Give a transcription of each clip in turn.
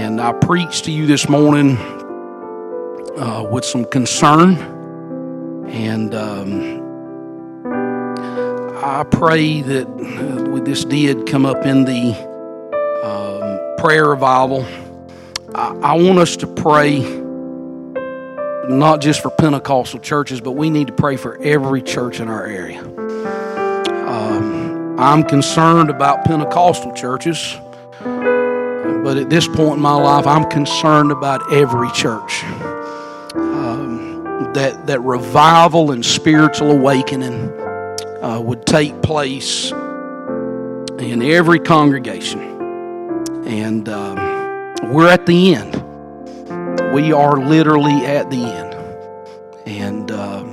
And I preach to you this morning uh, with some concern. And um, I pray that uh, this did come up in the um, prayer revival. I, want us to pray not just for Pentecostal churches, but we need to pray for every church in our area. Um, I'm concerned about Pentecostal churches, but at this point in my life, I'm concerned about every church. Um, that that revival and spiritual awakening uh, would take place in every congregation, and um, we're at the end we are literally at the end. And um,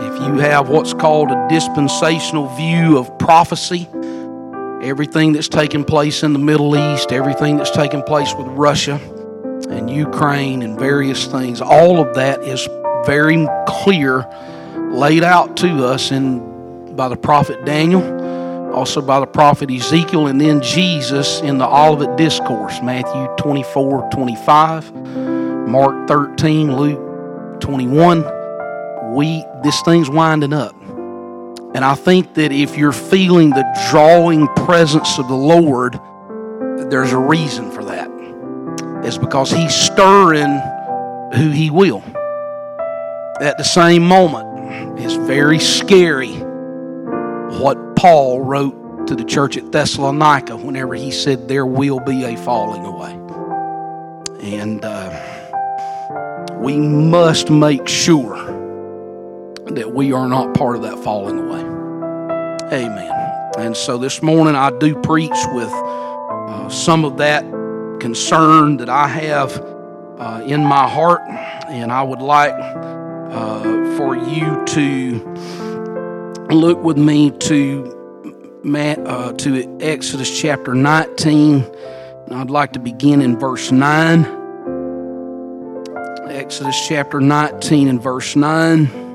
if you have what's called a dispensational view of prophecy, everything that's taken place in the Middle East, everything that's taken place with Russia and Ukraine and various things, all of that is very clear, laid out to us in by the prophet Daniel, also by the prophet Ezekiel, and then Jesus in the Olivet Discourse, Matthew 24, 25. Mark 13, Luke 21. We this thing's winding up. And I think that if you're feeling the drawing presence of the Lord, there's a reason for that. It's because He's stirring who He will. At the same moment, it's very scary what Paul wrote to the church at Thessalonica whenever he said there will be a falling away. And uh, we must make sure that we are not part of that falling away. Amen. And so this morning I do preach with uh, some of that concern that I have uh, in my heart, and I would like uh, for you to look with me to uh, to Exodus chapter 19. I'd like to begin in verse 9. Exodus chapter 19 and verse 9.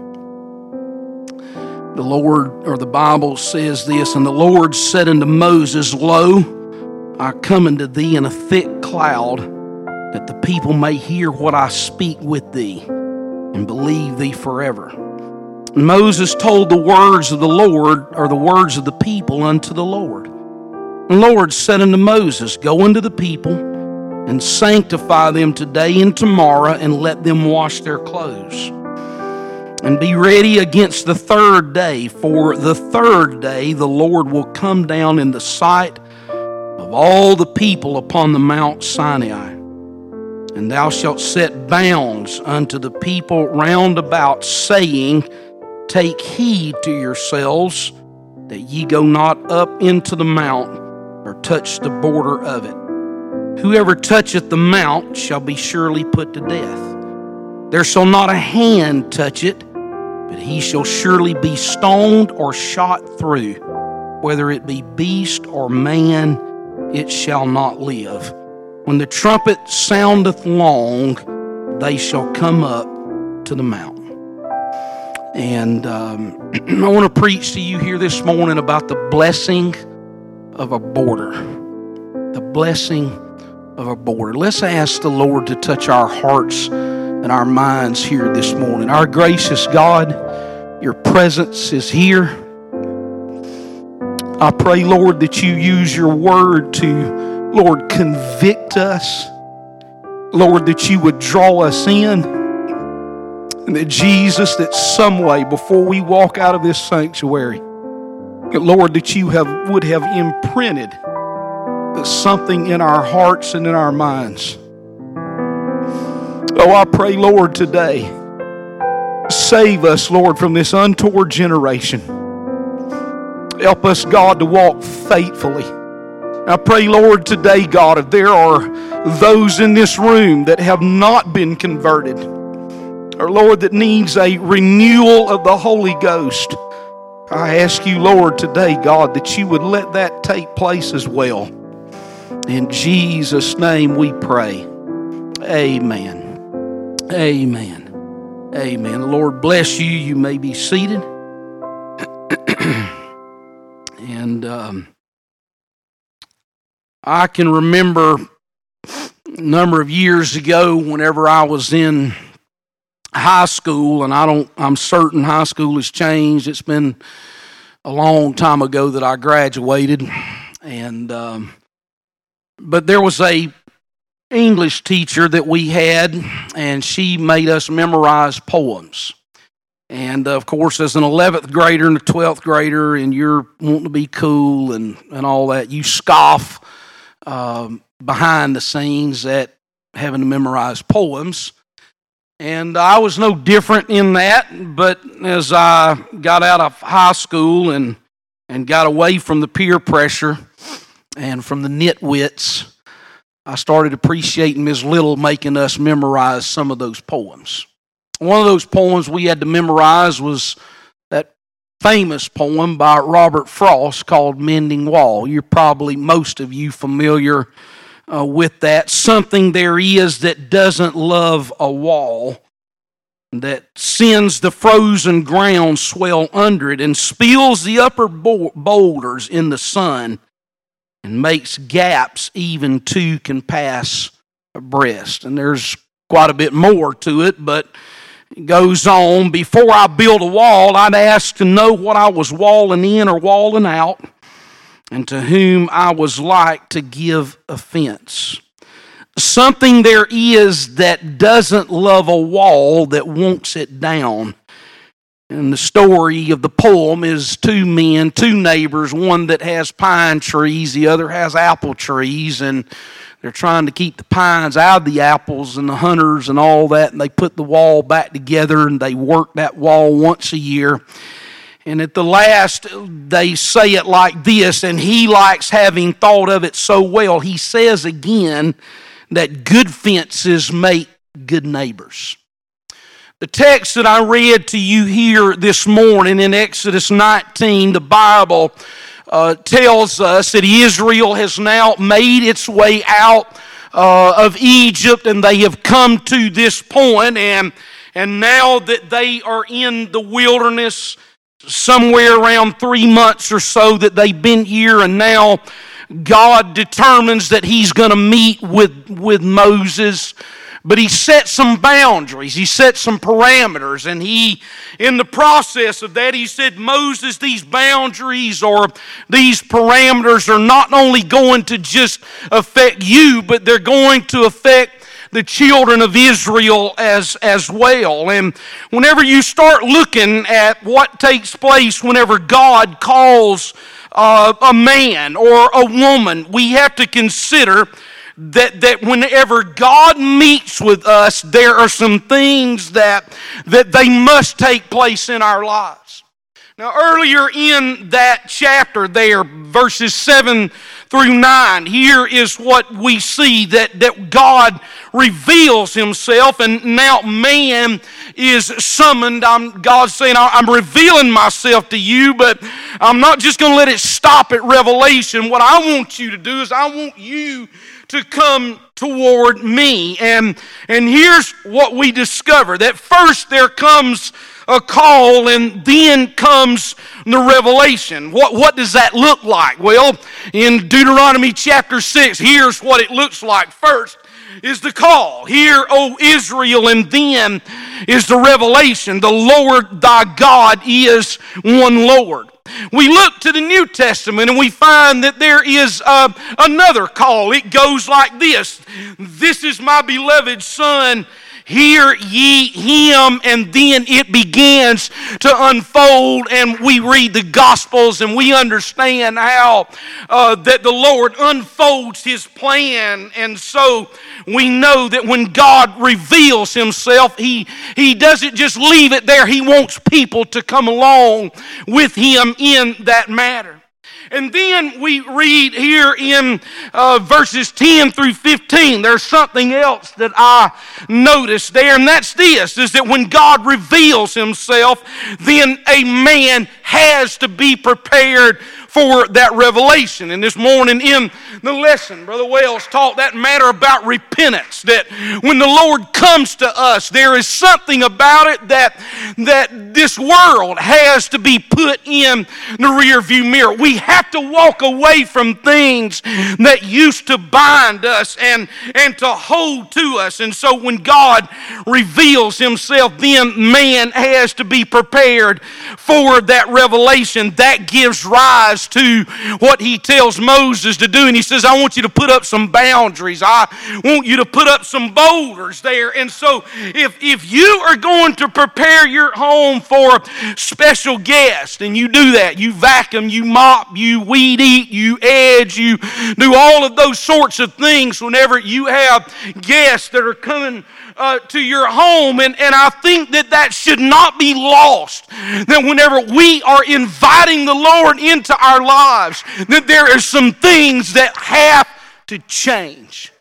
The Lord, or the Bible says this, and the Lord said unto Moses, Lo, I come unto thee in a thick cloud, that the people may hear what I speak with thee, and believe thee forever. And Moses told the words of the Lord, or the words of the people unto the Lord. And the Lord said unto Moses, Go unto the people and sanctify them today and tomorrow and let them wash their clothes. And be ready against the third day, for the third day the Lord will come down in the sight of all the people upon the Mount Sinai. And thou shalt set bounds unto the people round about, saying, Take heed to yourselves that ye go not up into the mount or touch the border of it. Whoever toucheth the mount shall be surely put to death. There shall not a hand touch it, but he shall surely be stoned or shot through. Whether it be beast or man, it shall not live. When the trumpet soundeth long, they shall come up to the mountain. And um, I want to preach to you here this morning about the blessing of a border. The blessing of a border. Let's ask the Lord to touch our hearts and our minds here this morning. Our gracious God, your presence is here. I pray, Lord, that you use your word to, Lord, convict us. Lord, that you would draw us in. And that Jesus, that some way before we walk out of this sanctuary, that Lord, that you have would have imprinted something in our hearts and in our minds. Oh, I pray, Lord, today, save us, Lord, from this untoward generation. Help us, God, to walk faithfully. I pray, Lord, today, God, if there are those in this room that have not been converted, or Lord, that needs a renewal of the Holy Ghost, I ask you, Lord, today, God, that you would let that take place as well. In Jesus' name we pray. Amen. Amen. Amen. The Lord bless you. You may be seated. and um, I can remember a number of years ago, whenever I was in high school, and I don't, I'm certain high school has changed. It's been a long time ago that I graduated, and um, but there was a English teacher that we had, and she made us memorize poems. And of course, as an 11th grader and a 12th grader, and you're wanting to be cool and, and all that, you scoff um, behind the scenes at having to memorize poems. And I was no different in that, but as I got out of high school and, and got away from the peer pressure and from the nitwits, I started appreciating Ms. Little making us memorize some of those poems. One of those poems we had to memorize was that famous poem by Robert Frost called Mending Wall. You're probably, most of you, familiar uh, with that. Something there is that doesn't love a wall, that sends the frozen ground swell under it and spills the upper boulders in the sun and makes gaps even two can pass abreast. And there's quite a bit more to it, but it goes on. Before I build a wall, I'd ask to know what I was walling in or walling out and to whom I was like to give offense. Something there is that doesn't love a wall that wants it down. And the story of the poem is two men, two neighbors, one that has pine trees, the other has apple trees, and they're trying to keep the pines out of the apples and the hunters and all that, and they put the wall back together and they work that wall once a year. And at the last, they say it like this, and he likes having thought of it so well. He says again that good fences make good neighbors. The text that I read to you here this morning in Exodus 19, the Bible uh, tells us that Israel has now made its way out uh, of Egypt and they have come to this point, and, and now that they are in the wilderness, somewhere around three months or so that they've been here, and now God determines that He's going to meet with, with Moses. But he set some boundaries, he set some parameters, and he, in the process of that, he said, Moses, these boundaries or these parameters are not only going to just affect you, but they're going to affect the children of Israel as, as well. And whenever you start looking at what takes place whenever God calls uh, a man or a woman, we have to consider that, that whenever God meets with us, there are some things that, that they must take place in our lives. Now, earlier in that chapter, there, verses 7 through 9, here is what we see that, that God reveals himself, and now man is summoned. I'm, God's saying, I'm revealing myself to you, but I'm not just going to let it stop at revelation. What I want you to do is, I want you to come toward me. And, and here's what we discover that first there comes a call and then comes the revelation. What, what does that look like? Well, in Deuteronomy chapter 6, here's what it looks like. First is the call. Hear, O Israel, and then is the revelation. The Lord thy God is one Lord. We look to the New Testament and we find that there is uh, another call. It goes like this This is my beloved Son Hear ye him, and then it begins to unfold, and we read the Gospels and we understand how uh, that the Lord unfolds his plan. And so we know that when God reveals himself, he, he doesn't just leave it there, he wants people to come along with him in that matter. And then we read here in uh, verses 10 through 15, there's something else that I noticed there, and that's this is that when God reveals himself, then a man has to be prepared for that revelation. And this morning in the lesson, Brother Wells taught that matter about repentance. That when the Lord comes to us, there is something about it that, that this world has to be put in the rear view mirror. We have to walk away from things that used to bind us and, and to hold to us. And so when God reveals Himself, then man has to be prepared for that revelation. That gives rise to what He tells Moses to do. And He says, I want you to put up some boundaries. I want you to put up some boulders there. And so if, if you are going to prepare your home for special guests, and you do that, you vacuum, you mop, you weed eat, you edge, you do all of those sorts of things whenever you have guests that are coming uh, to your home. And, and I think that that should not be lost. That whenever we are inviting the Lord into our lives, that there are some things that have to change.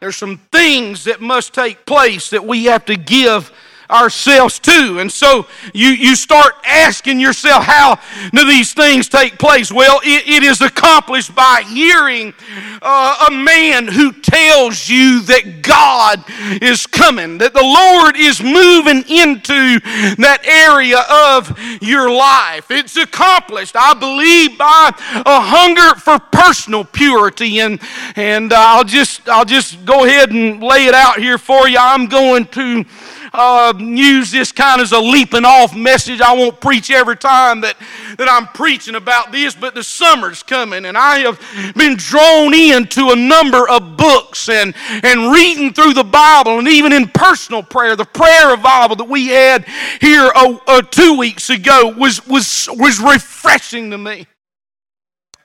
There's some things that must take place that we have to give ourselves to. And so you, you start asking yourself, how do these things take place? Well, it, it is accomplished by hearing uh, a man who tells you that God is coming, that the Lord is moving into that area of your life. It's accomplished, I believe, by a hunger for personal purity. And, and uh, I'll, just, I'll just go ahead and lay it out here for you. I'm going to uh, use this kind of as a leaping off message. I won't preach every time that, that I'm preaching about this, but the summer's coming, and I have been drawn into a number of books and, and reading through the Bible, and even in personal prayer. The prayer revival that we had here uh, uh, two weeks ago was, was, was refreshing to me.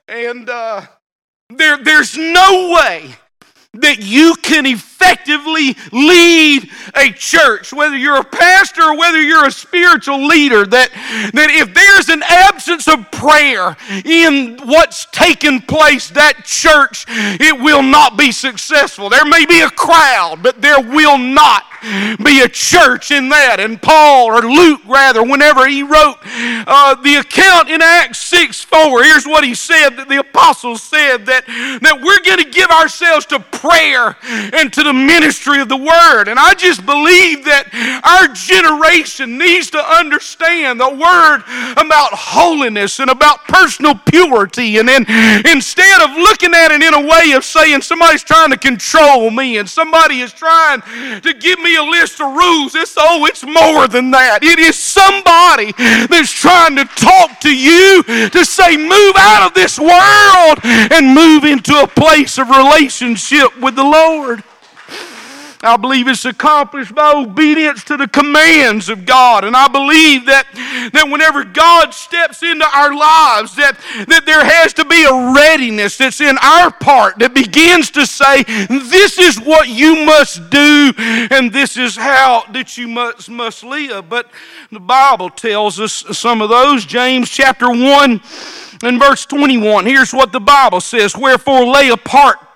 And uh, there, there's no way that you can effectively lead a church, whether you're a pastor or whether you're a spiritual leader, that, that if there's an absence of prayer in what's taken place, that church, it will not be successful. There may be a crowd, but there will not be a church in that. And Paul, or Luke rather, whenever he wrote uh, the account in Acts 6 4, here's what he said that the apostles said that, that we're going to give ourselves to prayer and to the ministry of the word. And I just believe that our generation needs to understand the word about holiness and about personal purity. And then instead of looking at it in a way of saying somebody's trying to control me and somebody is trying to give me me a list of rules. It's oh, it's more than that. It is somebody that's trying to talk to you to say, move out of this world and move into a place of relationship with the Lord. I believe it's accomplished by obedience to the commands of God. And I believe that, that whenever God steps into our lives, that, that there has to be a readiness that's in our part that begins to say, this is what you must do, and this is how that you must, must live. But the Bible tells us some of those. James chapter 1 and verse 21. Here's what the Bible says Wherefore lay apart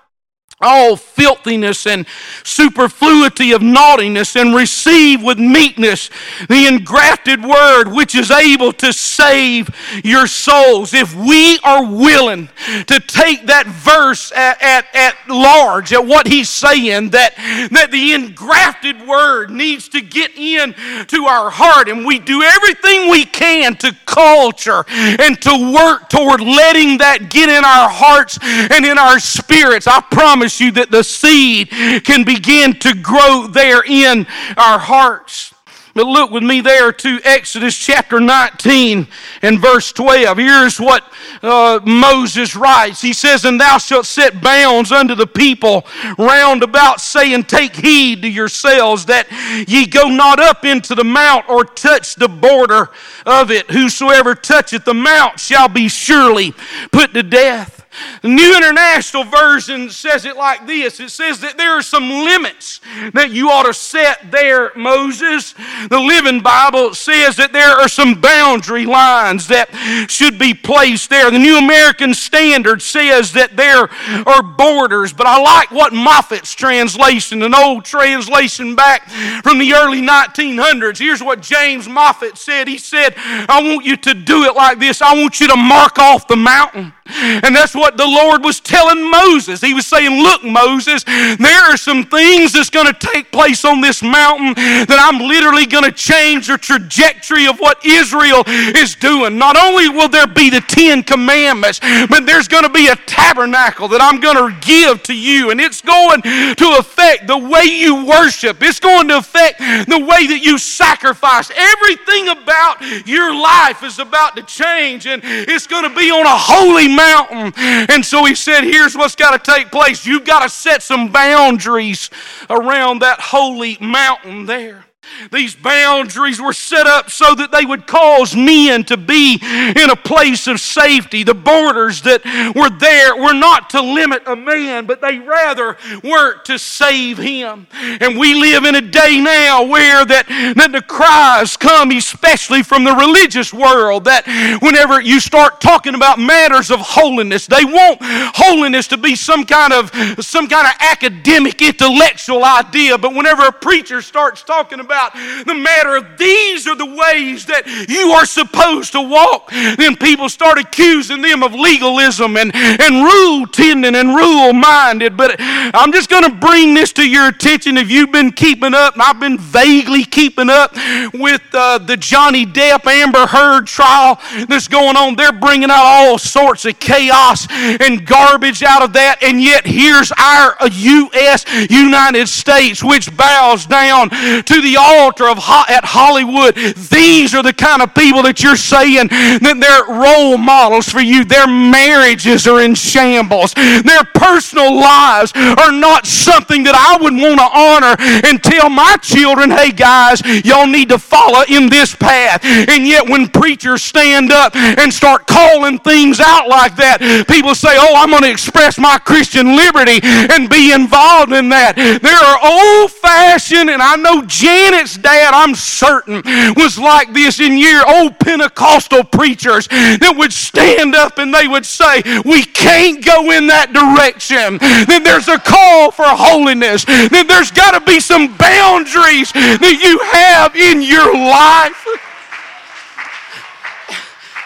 all filthiness and superfluity of naughtiness and receive with meekness the engrafted word which is able to save your souls. If we are willing to take that verse at, at, at large, at what he's saying, that, that the engrafted word needs to get in to our heart, and we do everything we can to culture and to work toward letting that get in our hearts and in our spirits, I promise promise you that the seed can begin to grow there in our hearts. But look with me there to Exodus chapter 19 and verse 12. Here's what uh, Moses writes. He says, And thou shalt set bounds unto the people round about, saying, Take heed to yourselves that ye go not up into the mount or touch the border of it. Whosoever toucheth the mount shall be surely put to death. New International Version says it like this it says that there are some limits that you ought to set there, Moses. The Living Bible says that there are some boundary lines that should be placed there. The New American Standard says that there are borders, but I like what Moffatt's translation, an old translation back from the early 1900s. Here's what James Moffatt said. He said, I want you to do it like this. I want you to mark off the mountain. And that's what the Lord was telling Moses. He was saying, Look, Moses, there are some things that's going to take place on this mountain that I'm literally going to change the trajectory of what Israel is doing. Not only will there be the Ten Commandments, but there's going to be a tabernacle that I'm going to give to you. And it's going to affect the way you worship, it's going to affect the way that you sacrifice. Everything about your life is about to change, and it's going to be on a holy mountain. And so he said, Here's what's got to take place. You've got to set some boundaries around that holy mountain there. These boundaries were set up so that they would cause men to be in a place of safety. The borders that were there were not to limit a man, but they rather were to save him. And we live in a day now where that, that the cries come, especially from the religious world, that whenever you start talking about matters of holiness, they want holiness to be some kind of some kind of academic intellectual idea. But whenever a preacher starts talking about about the matter of these are the ways that you are supposed to walk, then people start accusing them of legalism and, and rule tending and rule minded. But I'm just going to bring this to your attention. If you've been keeping up, I've been vaguely keeping up with uh, the Johnny Depp Amber Heard trial that's going on. They're bringing out all sorts of chaos and garbage out of that. And yet, here's our U.S. United States, which bows down to the altar of at Hollywood, these are the kind of people that you're saying that they're role models for you. Their marriages are in shambles. Their personal lives are not something that I would want to honor and tell my children, hey guys, y'all need to follow in this path. And yet when preachers stand up and start calling things out like that, people say, oh, I'm going to express my Christian liberty and be involved in that. There are old fashioned, and I know Janet Brent's dad, I'm certain, was like this in year old Pentecostal preachers that would stand up and they would say, We can't go in that direction. Then there's a call for holiness. Then there's got to be some boundaries that you have in your life.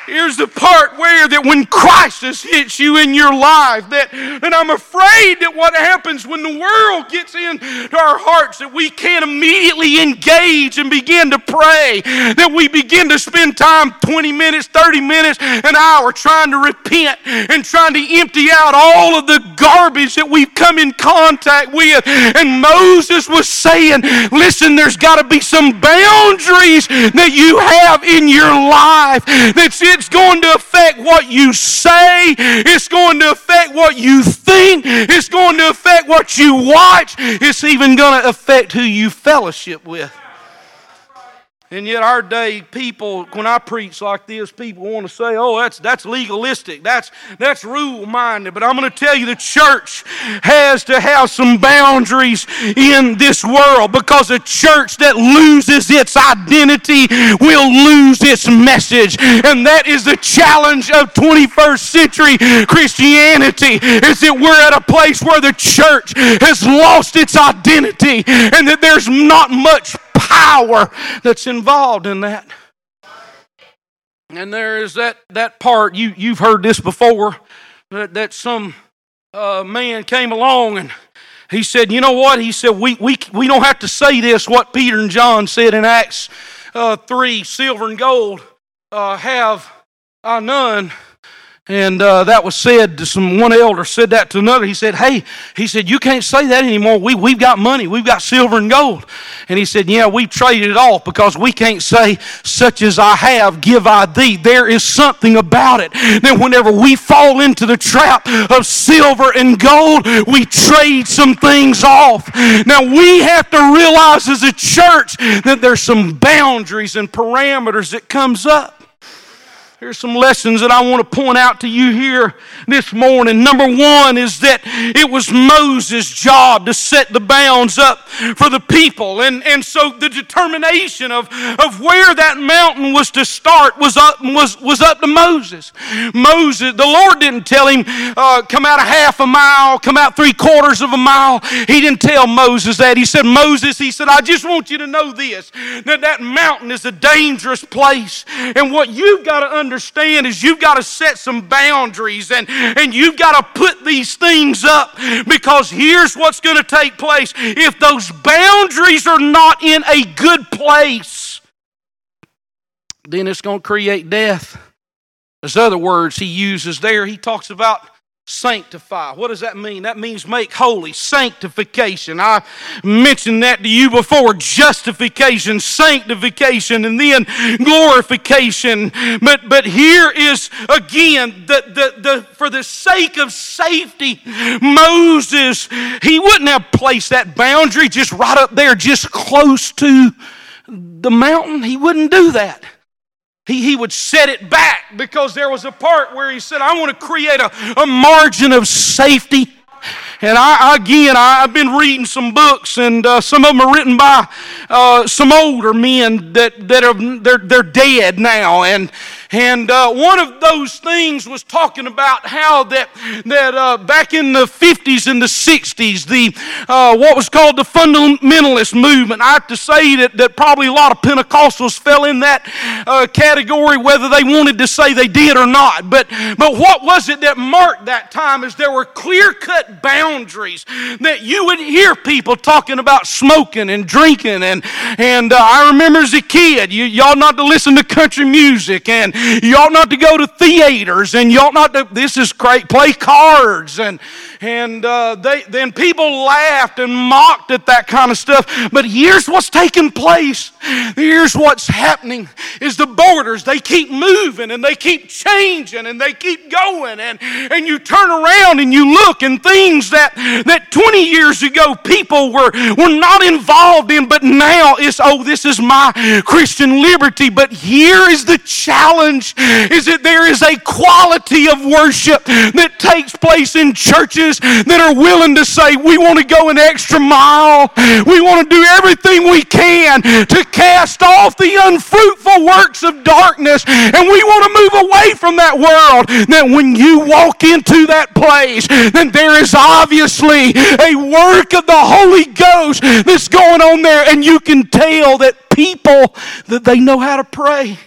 Here's the part where that when crisis hits you in your life, that, and I'm afraid that what happens when the world gets into our hearts, that we can't immediately engage and begin to pray, that we begin to spend time 20 minutes, 30 minutes, an hour trying to repent and trying to empty out all of the garbage that we've come in contact with. And Moses was saying, listen, there's got to be some boundaries that you have in your life that's in it's going to affect what you say. It's going to affect what you think. It's going to affect what you watch. It's even going to affect who you fellowship with. And yet, our day, people, when I preach like this, people want to say, oh, that's, that's legalistic, that's, that's rule minded. But I'm going to tell you, the church has to have some boundaries in this world because a church that loses its identity will lose its message. And that is the challenge of 21st century Christianity, is that we're at a place where the church has lost its identity and that there's not much power that's involved in that. And there is that, that part, you, you've heard this before, that, that some uh, man came along and he said, You know what? He said, We, we, we don't have to say this, what Peter and John said in Acts uh, 3 silver and gold uh, have I none and uh, that was said to some one elder said that to another. He said, "Hey, he said you can't say that anymore. We we've got money. We've got silver and gold." And he said, "Yeah, we've traded it off because we can't say such as I have give I thee. There is something about it that whenever we fall into the trap of silver and gold, we trade some things off. Now we have to realize as a church that there's some boundaries and parameters that comes up." There's some lessons that I want to point out to you here this morning. Number one is that it was Moses' job to set the bounds up for the people. And, and so the determination of, of where that mountain was to start was up, was, was up to Moses. Moses, the Lord didn't tell him, uh, come out a half a mile, come out three quarters of a mile. He didn't tell Moses that. He said, Moses, he said, I just want you to know this, that that mountain is a dangerous place. And what you've got to understand is you've got to set some boundaries and, and you've got to put these things up because here's what's going to take place. If those boundaries are not in a good place, then it's going to create death. There's other words he uses there. He talks about Sanctify. What does that mean? That means make holy, sanctification. I mentioned that to you before justification, sanctification, and then glorification. But, but here is again, the, the, the, for the sake of safety, Moses, he wouldn't have placed that boundary just right up there, just close to the mountain. He wouldn't do that he, he would set it back because there was a part where he said, I want to create a, a margin of safety. And I, again, I've been reading some books, and uh, some of them are written by uh, some older men that, that are they're, they're dead now. And and uh, one of those things was talking about how that, that uh, back in the 50s and the 60s, the, uh, what was called the fundamentalist movement, I have to say that, that probably a lot of Pentecostals fell in that uh, category, whether they wanted to say they did or not. But, but what was it that marked that time is there were clear cut boundaries that you would hear people talking about smoking and drinking. And, and uh, I remember as a kid, you, y'all not to listen to country music and you ought not to go to theaters and you ought not to, this is great, play cards. And, and uh, they, then people laughed and mocked at that kind of stuff. But here's what's taking place. Here's what's happening is the borders, they keep moving and they keep changing and they keep going. And, and you turn around and you look and things that, that 20 years ago people were, were not involved in, but now it's, oh, this is my Christian liberty. But here is the challenge is that there is a quality of worship that takes place in churches that are willing to say, we want to go an extra mile. We want to do everything we can to cast off the unfruitful works of darkness. And we want to move away from that world. That when you walk into that place, then there is obviously a work of the Holy Ghost that's going on there. And you can tell that people that they know how to pray.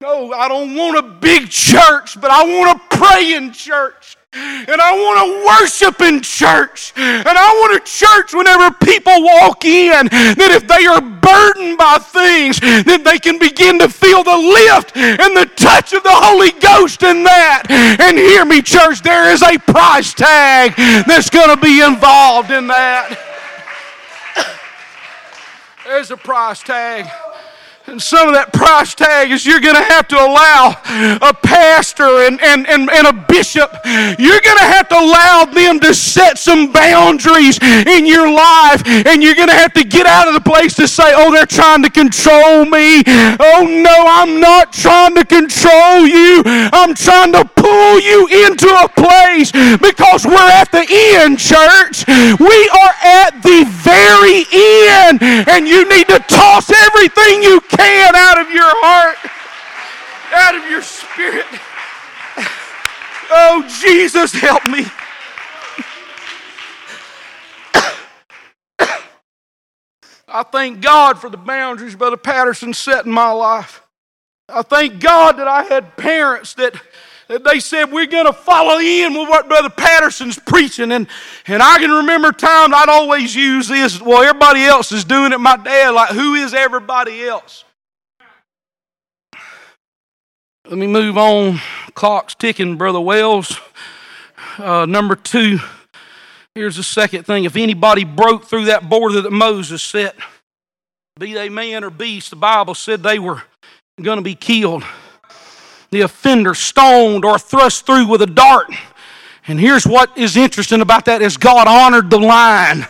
No, I don't want a big church, but I want a praying church. And I want to worship in church. And I want a church whenever people walk in that if they are burdened by things, that they can begin to feel the lift and the touch of the Holy Ghost in that. And hear me, church, there is a price tag that's going to be involved in that. There's a price tag. And some of that price tag is you're going to have to allow a pastor and, and, and, and a bishop, you're going to have to allow them to set some boundaries in your life. And you're going to have to get out of the place to say, oh, they're trying to control me. Oh, no, I'm not trying to control you. I'm trying to pull you into a place because we're at the end, church. We are at the very end. And you need to toss everything you can out of your heart, out of your spirit. Oh, Jesus, help me. I thank God for the boundaries Brother Patterson set in my life. I thank God that I had parents that, that they said, We're going to follow in with what Brother Patterson's preaching. And, and I can remember times I'd always use this, well, everybody else is doing it. My dad, like, who is everybody else? Let me move on. Clock's ticking, Brother Wells. Uh, number two, here's the second thing. If anybody broke through that border that Moses set, be they man or beast, the Bible said they were going to be killed. The offender stoned or thrust through with a dart. And here's what is interesting about that is God honored the line.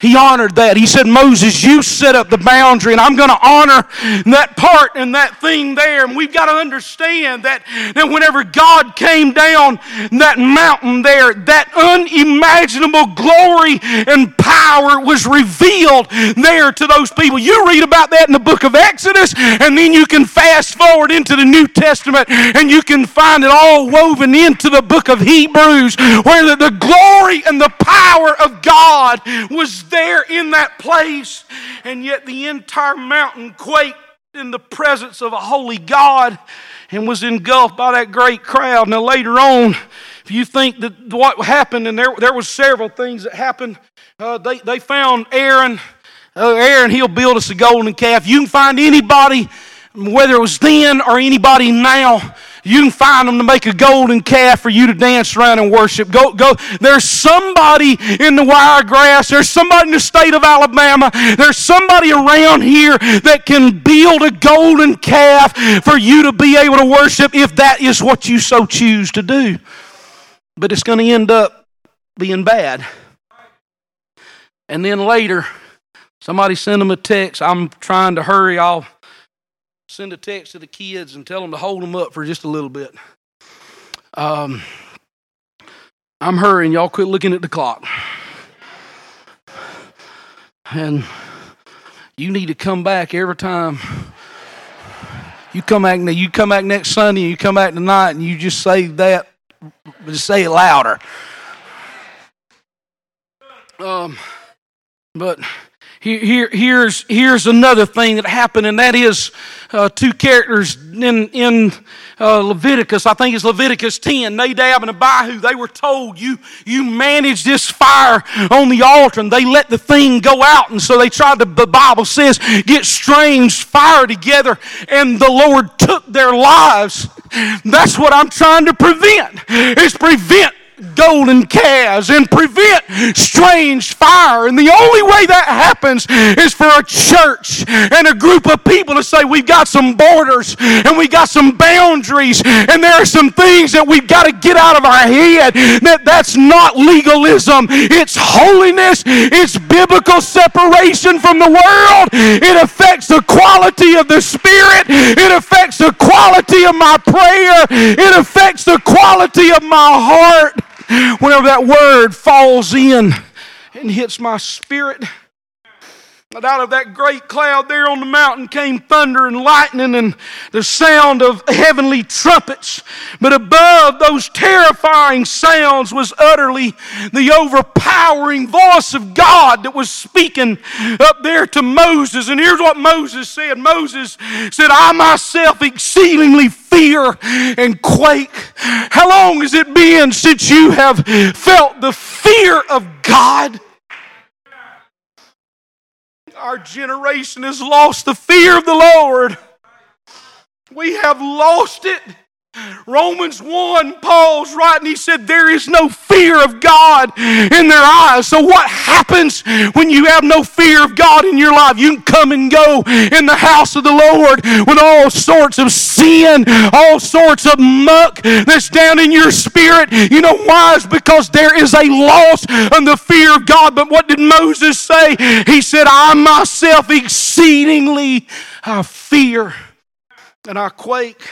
He honored that. He said, Moses, you set up the boundary, and I'm going to honor that part and that thing there. And we've got to understand that, that whenever God came down that mountain there, that unimaginable glory and power was revealed there to those people. You read about that in the book of Exodus, and then you can fast forward into the New Testament, and you can find it all woven into the book of Hebrews, where the, the glory and the power of God was there in that place, and yet the entire mountain quaked in the presence of a holy God and was engulfed by that great crowd. Now, later on, if you think that what happened, and there, there was several things that happened, uh, they, they found Aaron. Uh, Aaron, he'll build us a golden calf. You can find anybody, whether it was then or anybody now, you can find them to make a golden calf for you to dance around and worship. Go, go. There's somebody in the wiregrass. There's somebody in the state of Alabama. There's somebody around here that can build a golden calf for you to be able to worship if that is what you so choose to do. But it's going to end up being bad. And then later, somebody send them a text. I'm trying to hurry. I'll send a text to the kids and tell them to hold them up for just a little bit. Um, I'm hurrying. Y'all quit looking at the clock. And you need to come back every time. You come back. You come back next Sunday. You come back tonight, and you just say that. Just say it louder. Um, but here, here's, here's another thing that happened, and that is uh, two characters in, in uh, Leviticus. I think it's Leviticus 10. Nadab and Abihu, they were told, you, you manage this fire on the altar, and they let the thing go out. And so they tried to, the Bible says, get strange fire together, and the Lord took their lives. That's what I'm trying to prevent, is prevent golden calves and prevent strange fire. And the only way that happens is for a church and a group of people to say, We've got some borders and we've got some boundaries, and there are some things that we've got to get out of our head. That that's not legalism, it's holiness, it's biblical separation from the world. It affects the quality of the Spirit, it affects the quality of my prayer, it affects the quality of my heart whenever that word falls in and hits my spirit. But out of that great cloud there on the mountain came thunder and lightning and the sound of heavenly trumpets. But above those terrifying sounds was utterly the overpowering voice of God that was speaking up there to Moses. And here's what Moses said Moses said, I myself exceedingly fear and quake. How long has it been since you have felt the fear of God? Our generation has lost the fear of the Lord. We have lost it. Romans 1, Paul's writing, he said, There is no fear of God in their eyes. So, what happens when you have no fear of God in your life? You can come and go in the house of the Lord with all sorts of sin, all sorts of muck that's down in your spirit. You know why? It's because there is a loss in the fear of God. But what did Moses say? He said, I myself exceedingly I fear and I quake.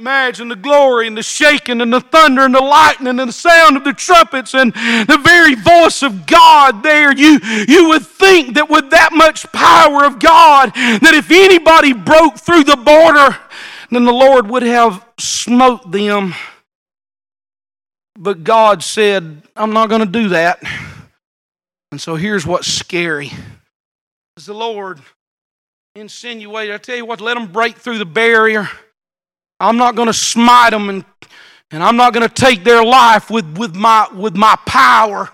Imagine the glory and the shaking and the thunder and the lightning and the sound of the trumpets and the very voice of God there. You, you would think that with that much power of God, that if anybody broke through the border, then the Lord would have smote them. But God said, I'm not going to do that. And so here's what's scary. As the Lord insinuated, I tell you what, let them break through the barrier. I'm not going to smite them and, and I'm not going to take their life with, with, my, with my power,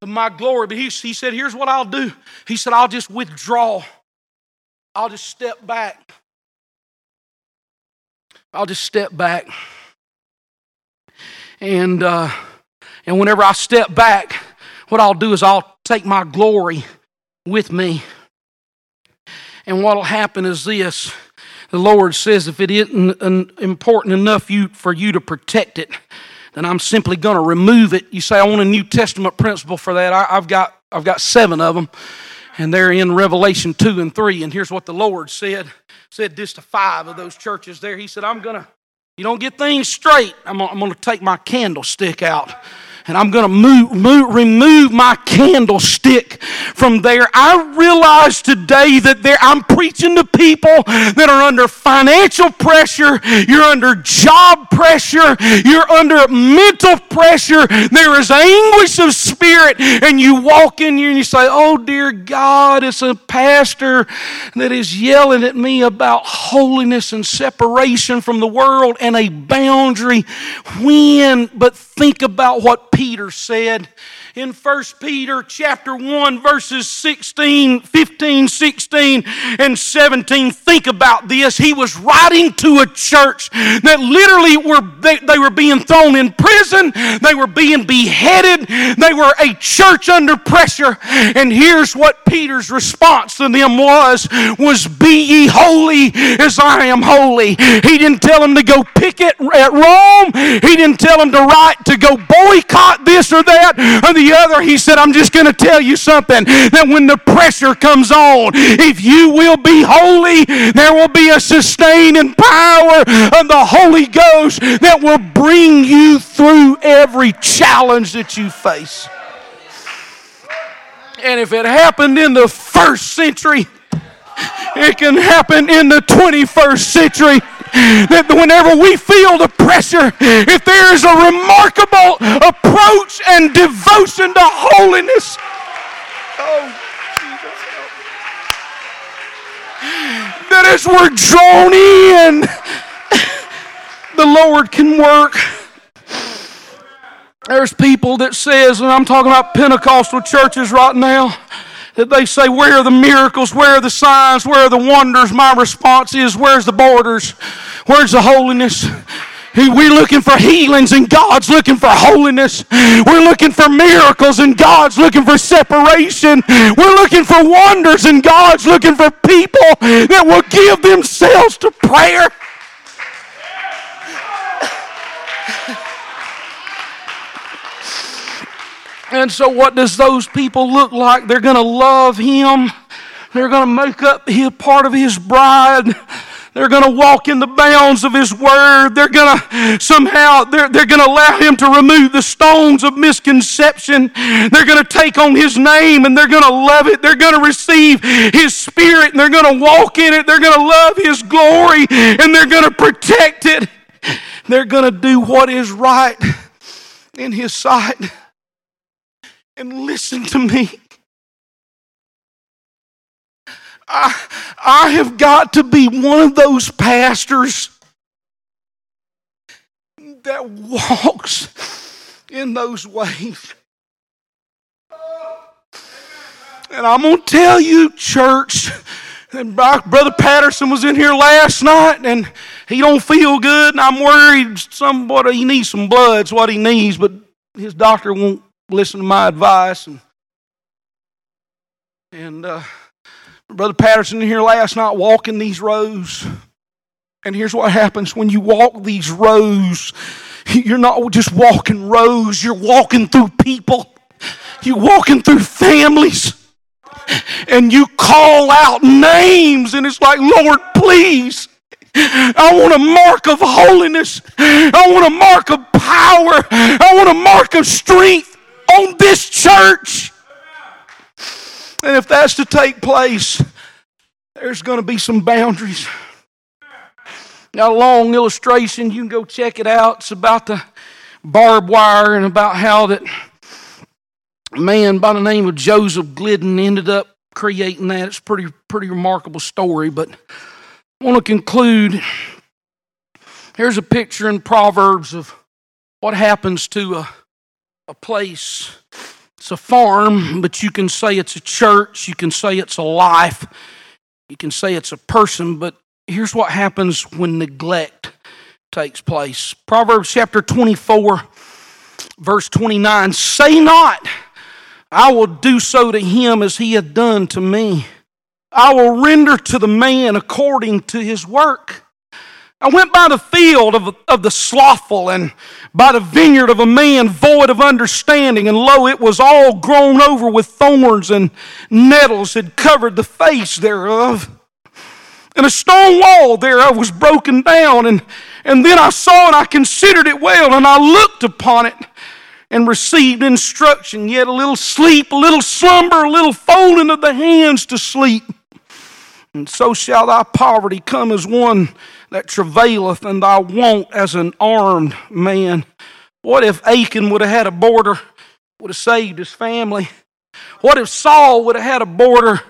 with my glory. But he, he said, Here's what I'll do. He said, I'll just withdraw, I'll just step back. I'll just step back. And, uh, and whenever I step back, what I'll do is I'll take my glory with me. And what'll happen is this the Lord says if it isn't important enough for you to protect it, then I'm simply going to remove it. You say, I want a New Testament principle for that. I, have got I've got seven of them, and they're in Revelation 2 and 3. And here's what the Lord said said this to five of those churches there. He said, I'm going to, you don't get things straight, I'm going to take my candlestick out and I'm going to move, move, remove my candlestick from there. I realize today that there, I'm preaching to people that are under financial pressure, you're under job pressure, you're under mental pressure, there is anguish of spirit, and you walk in here and you say, Oh, dear God, it's a pastor that is yelling at me about holiness and separation from the world and a boundary. When? But think about what Peter said in 1 Peter chapter 1 verses 16, 15, 16 and 17. Think about this. He was writing to a church that literally were they, they were being thrown in prison, they were being beheaded, they were a church under pressure. And here's what Peter's response to them was was be ye holy as I am holy. He didn't tell them to go picket at Rome. He didn't tell them to write to go boycott this or that or the the other, he said, I'm just going to tell you something that when the pressure comes on, if you will be holy, there will be a sustaining power of the Holy Ghost that will bring you through every challenge that you face. And if it happened in the first century, it can happen in the 21st century that whenever we feel the pressure, if there is a remarkable approach and devotion to holiness, oh, Jesus, that as we're drawn in, the Lord can work. There's people that says, and I'm talking about Pentecostal churches right now, that they say, Where are the miracles? Where are the signs? Where are the wonders? My response is, Where's the borders? Where's the holiness? We're looking for healings and God's looking for holiness. We're looking for miracles and God's looking for separation. We're looking for wonders and God's looking for people that will give themselves to prayer. And so, what does those people look like? They're going to love Him. They're going to make up his part of His bride. They're going to walk in the bounds of His Word. They're going to somehow, they're, they're going to allow Him to remove the stones of misconception. They're going to take on His name and they're going to love it. They're going to receive His Spirit and they're going to walk in it. They're going to love His glory and they're going to protect it. They're going to do what is right in His sight and listen to me. I, I have got to be one of those pastors that walks in those ways. And I'm going to tell you, church, and Brother Patterson was in here last night and he don't feel good and I'm worried somebody he needs some blood, it's what he needs, but his doctor won't listen to my advice. And, and uh, Brother Patterson here last night walking these rows. And here's what happens when you walk these rows you're not just walking rows, you're walking through people, you're walking through families. And you call out names, and it's like, Lord, please. I want a mark of holiness. I want a mark of power. I want a mark of strength on this church. And if that's to take place, there's going to be some boundaries. Got a long illustration. You can go check it out. It's about the barbed wire and about how that man by the name of Joseph Glidden ended up creating that. It's pretty, pretty remarkable story. But I want to conclude. Here's a picture in Proverbs of what happens to a a place. It's a farm, but you can say it's a church. You can say it's a life. You can say it's a person, but here's what happens when neglect takes place. Proverbs chapter 24, verse 29 Say not, I will do so to him as he hath done to me. I will render to the man according to his work. I went by the field of, of the slothful and by the vineyard of a man void of understanding, and lo, it was all grown over with thorns and nettles had covered the face thereof. And a stone wall thereof was broken down, and, and then I saw and I considered it well, and I looked upon it and received instruction, yet a little sleep, a little slumber, a little folding of the hands to sleep. And so shall thy poverty come as one that travaileth, and thy want as an armed man. What if Achan would have had a border, would have saved his family? What if Saul would have had a border,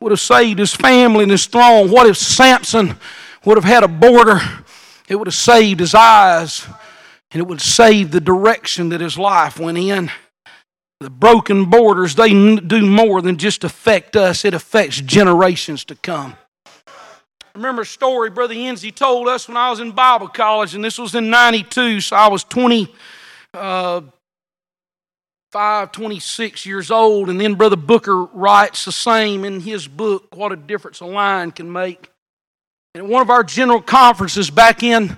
would have saved his family and his throne? What if Samson would have had a border, it would have saved his eyes, and it would save the direction that his life went in? The broken borders, they do more than just affect us, it affects generations to come. I remember a story Brother Enzi told us when I was in Bible college, and this was in 92, so I was 25, uh, 26 years old. And then Brother Booker writes the same in his book, What a Difference a Line Can Make. And at one of our general conferences back in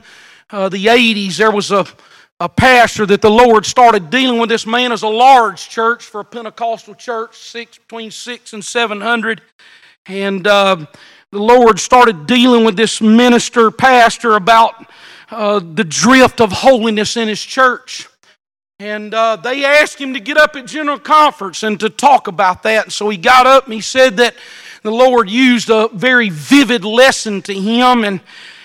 uh, the 80s, there was a, a pastor that the Lord started dealing with. This man is a large church for a Pentecostal church, six, between six and 700. And uh, the Lord started dealing with this minister, pastor, about uh, the drift of holiness in his church. And uh, they asked him to get up at General Conference and to talk about that. And so he got up and he said that the Lord used a very vivid lesson to him. And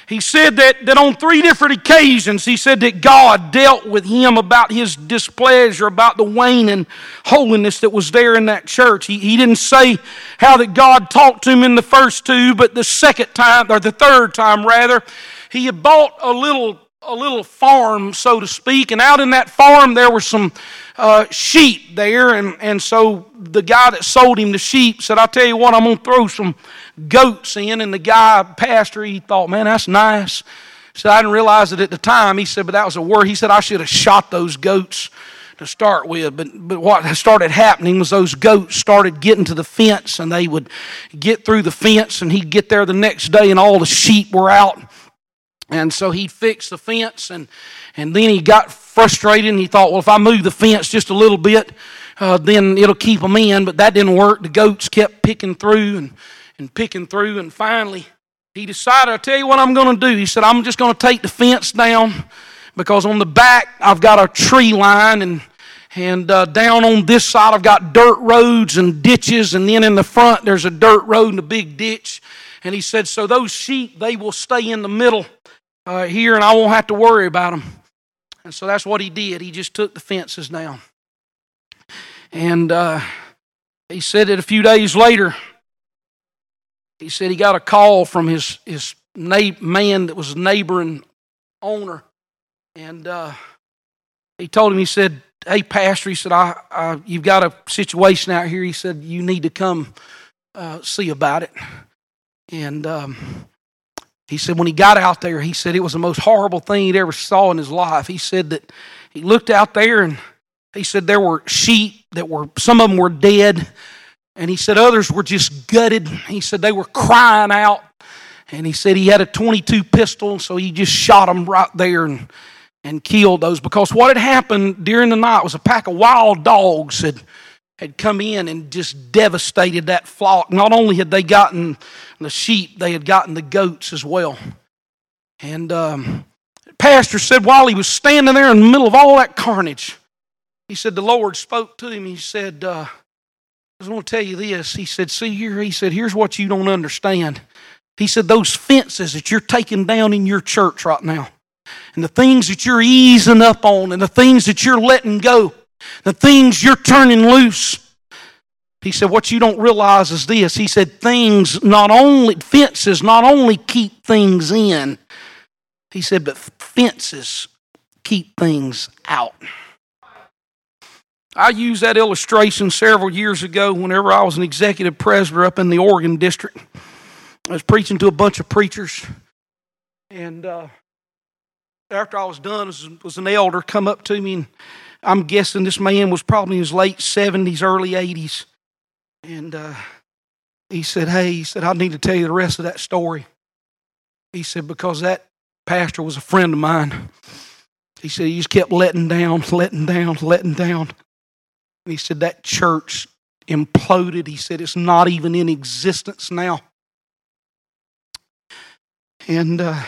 he said that, that on three different occasions, he said that God dealt with him about his displeasure, about the waning holiness that was there in that church. He, he didn't say how that God talked to him in the first two, but the second time, or the third time rather, he had bought a little a little farm, so to speak, and out in that farm there were some uh, sheep there, and, and so the guy that sold him the sheep said, I'll tell you what, I'm going to throw some goats in, and the guy, pastor, he thought, man, that's nice. He said, I didn't realize it at the time. He said, but that was a word. He said, I should have shot those goats to start with. But, but what started happening was those goats started getting to the fence, and they would get through the fence, and he'd get there the next day, and all the sheep were out and so he fixed the fence, and, and then he got frustrated and he thought, well, if I move the fence just a little bit, uh, then it'll keep them in. But that didn't work. The goats kept picking through and, and picking through, and finally he decided, I'll tell you what I'm going to do. He said, I'm just going to take the fence down because on the back I've got a tree line, and, and uh, down on this side I've got dirt roads and ditches, and then in the front there's a dirt road and a big ditch. And he said, So those sheep, they will stay in the middle uh, here and I won't have to worry about them. And so that's what he did. He just took the fences down. And uh, he said that a few days later, he said he got a call from his, his na- man that was a neighboring owner. And uh, he told him, he said, Hey, Pastor, he said, I, I, You've got a situation out here. He said, You need to come uh, see about it. And um, he said when he got out there, he said it was the most horrible thing he'd ever saw in his life. He said that he looked out there and he said there were sheep that were, some of them were dead. And he said others were just gutted. He said they were crying out. And he said he had a 22 pistol, so he just shot them right there and, and killed those. Because what had happened during the night was a pack of wild dogs had had come in and just devastated that flock. Not only had they gotten the sheep, they had gotten the goats as well. And um, pastor said while he was standing there in the middle of all that carnage, he said the Lord spoke to him. He said, uh, I just want to tell you this. He said, See here, he said, here's what you don't understand. He said, Those fences that you're taking down in your church right now, and the things that you're easing up on, and the things that you're letting go, the things you're turning loose. He said, What you don't realize is this. He said, Things not only, fences not only keep things in, he said, but fences keep things out. I used that illustration several years ago whenever I was an executive presbyter up in the Oregon district. I was preaching to a bunch of preachers. And uh, after I was done, was, was an elder come up to me and I'm guessing this man was probably in his late 70s, early 80s. And uh, he said, Hey, he said, I need to tell you the rest of that story. He said, Because that, pastor was a friend of mine. He said he just kept letting down, letting down, letting down. And he said that church imploded. He said it's not even in existence now. And uh,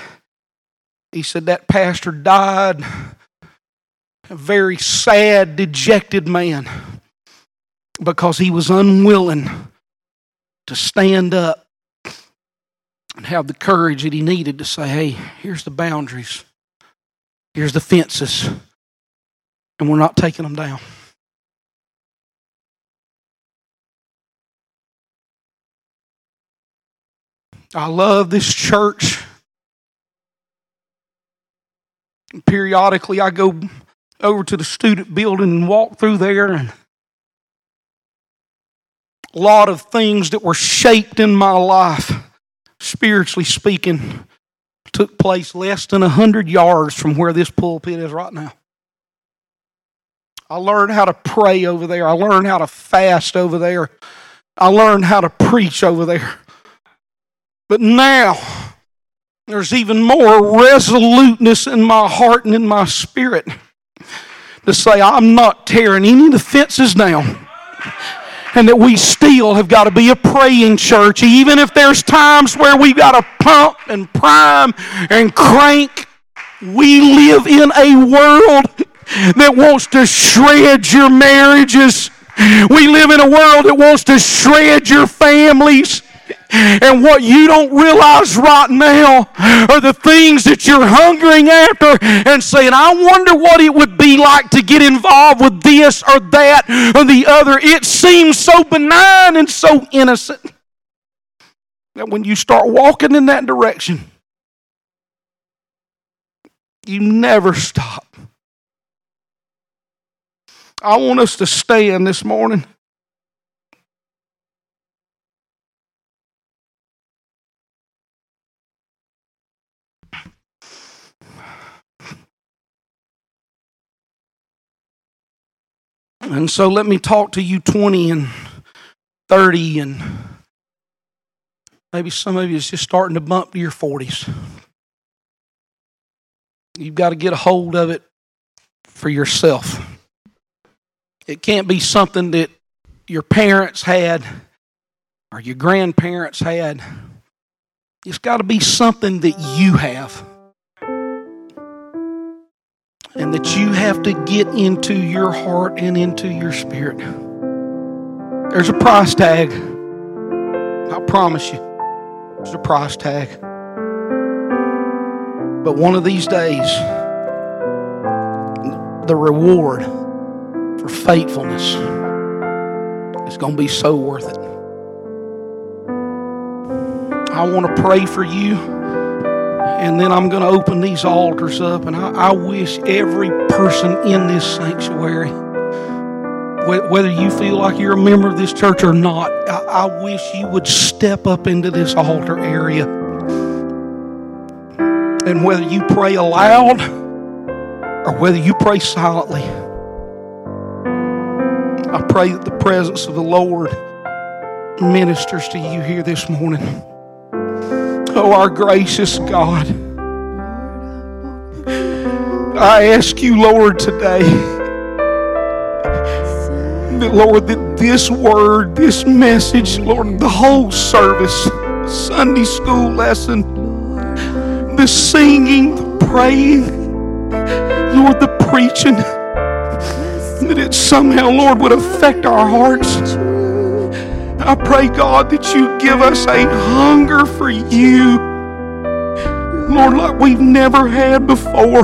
he said that pastor died, a very sad, dejected man, because he was unwilling to stand up and have the courage that he needed to say, hey, here's the boundaries, here's the fences, and we're not taking them down. I love this church. Periodically, I go over to the student building and walked through there, and a lot of things that were shaped in my life, spiritually speaking, took place less than a hundred yards from where this pulpit is right now. I learned how to pray over there. I learned how to fast over there. I learned how to preach over there. But now, there's even more resoluteness in my heart and in my spirit to say, I'm not tearing any of the fences down. And that we still have got to be a praying church, even if there's times where we've got to pump and prime and crank. We live in a world that wants to shred your marriages. We live in a world that wants to shred your families. And what you don't realize right now are the things that you're hungering after and saying, I wonder what it would be like to get involved with this or that or the other. It seems so benign and so innocent that when you start walking in that direction, you never stop. I want us to stand this morning. And so let me talk to you 20 and 30 and maybe some of you is just starting to bump to your 40s. You've got to get a hold of it for yourself. It can't be something that your parents had or your grandparents had. It's got to be something that you have and that you have to get into your heart and into your spirit. There's a price tag. I promise you, there's a price tag. But one of these days, the reward for faithfulness is going to be so worth it. I want to pray for you. And then I'm going to open these altars up. And I, I wish every person in this sanctuary, whether you feel like you're a member of this church or not, I, I wish you would step up into this altar area. And whether you pray aloud or whether you pray silently, I pray that the presence of the Lord ministers to you here this morning. Oh, our gracious God. I ask you, Lord, today that, Lord, that this word, this message, Lord, the whole service, Sunday school lesson, the singing, the praying, Lord, the preaching, that it somehow, Lord, would affect our hearts. I pray, God, that you give us a hunger for you, Lord, like we've never had before.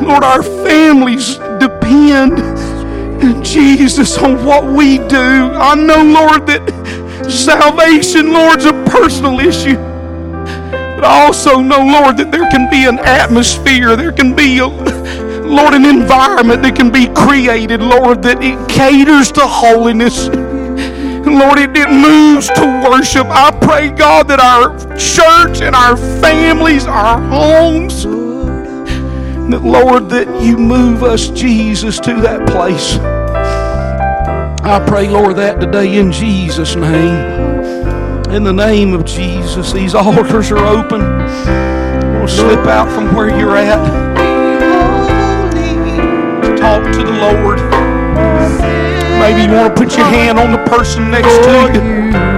Lord, our families depend, Jesus, on what we do. I know, Lord, that salvation, Lord's a personal issue. But I also know, Lord, that there can be an atmosphere, there can be a Lord, an environment that can be created, Lord, that it caters to holiness. Lord, it, it moves to worship. I pray, God, that our church and our families, our homes, that, Lord, that you move us, Jesus, to that place. I pray, Lord, that today in Jesus' name. In the name of Jesus, these altars are open. We'll slip out from where you're at. Talk to the Lord. Maybe you want to put your hand on the person next to you.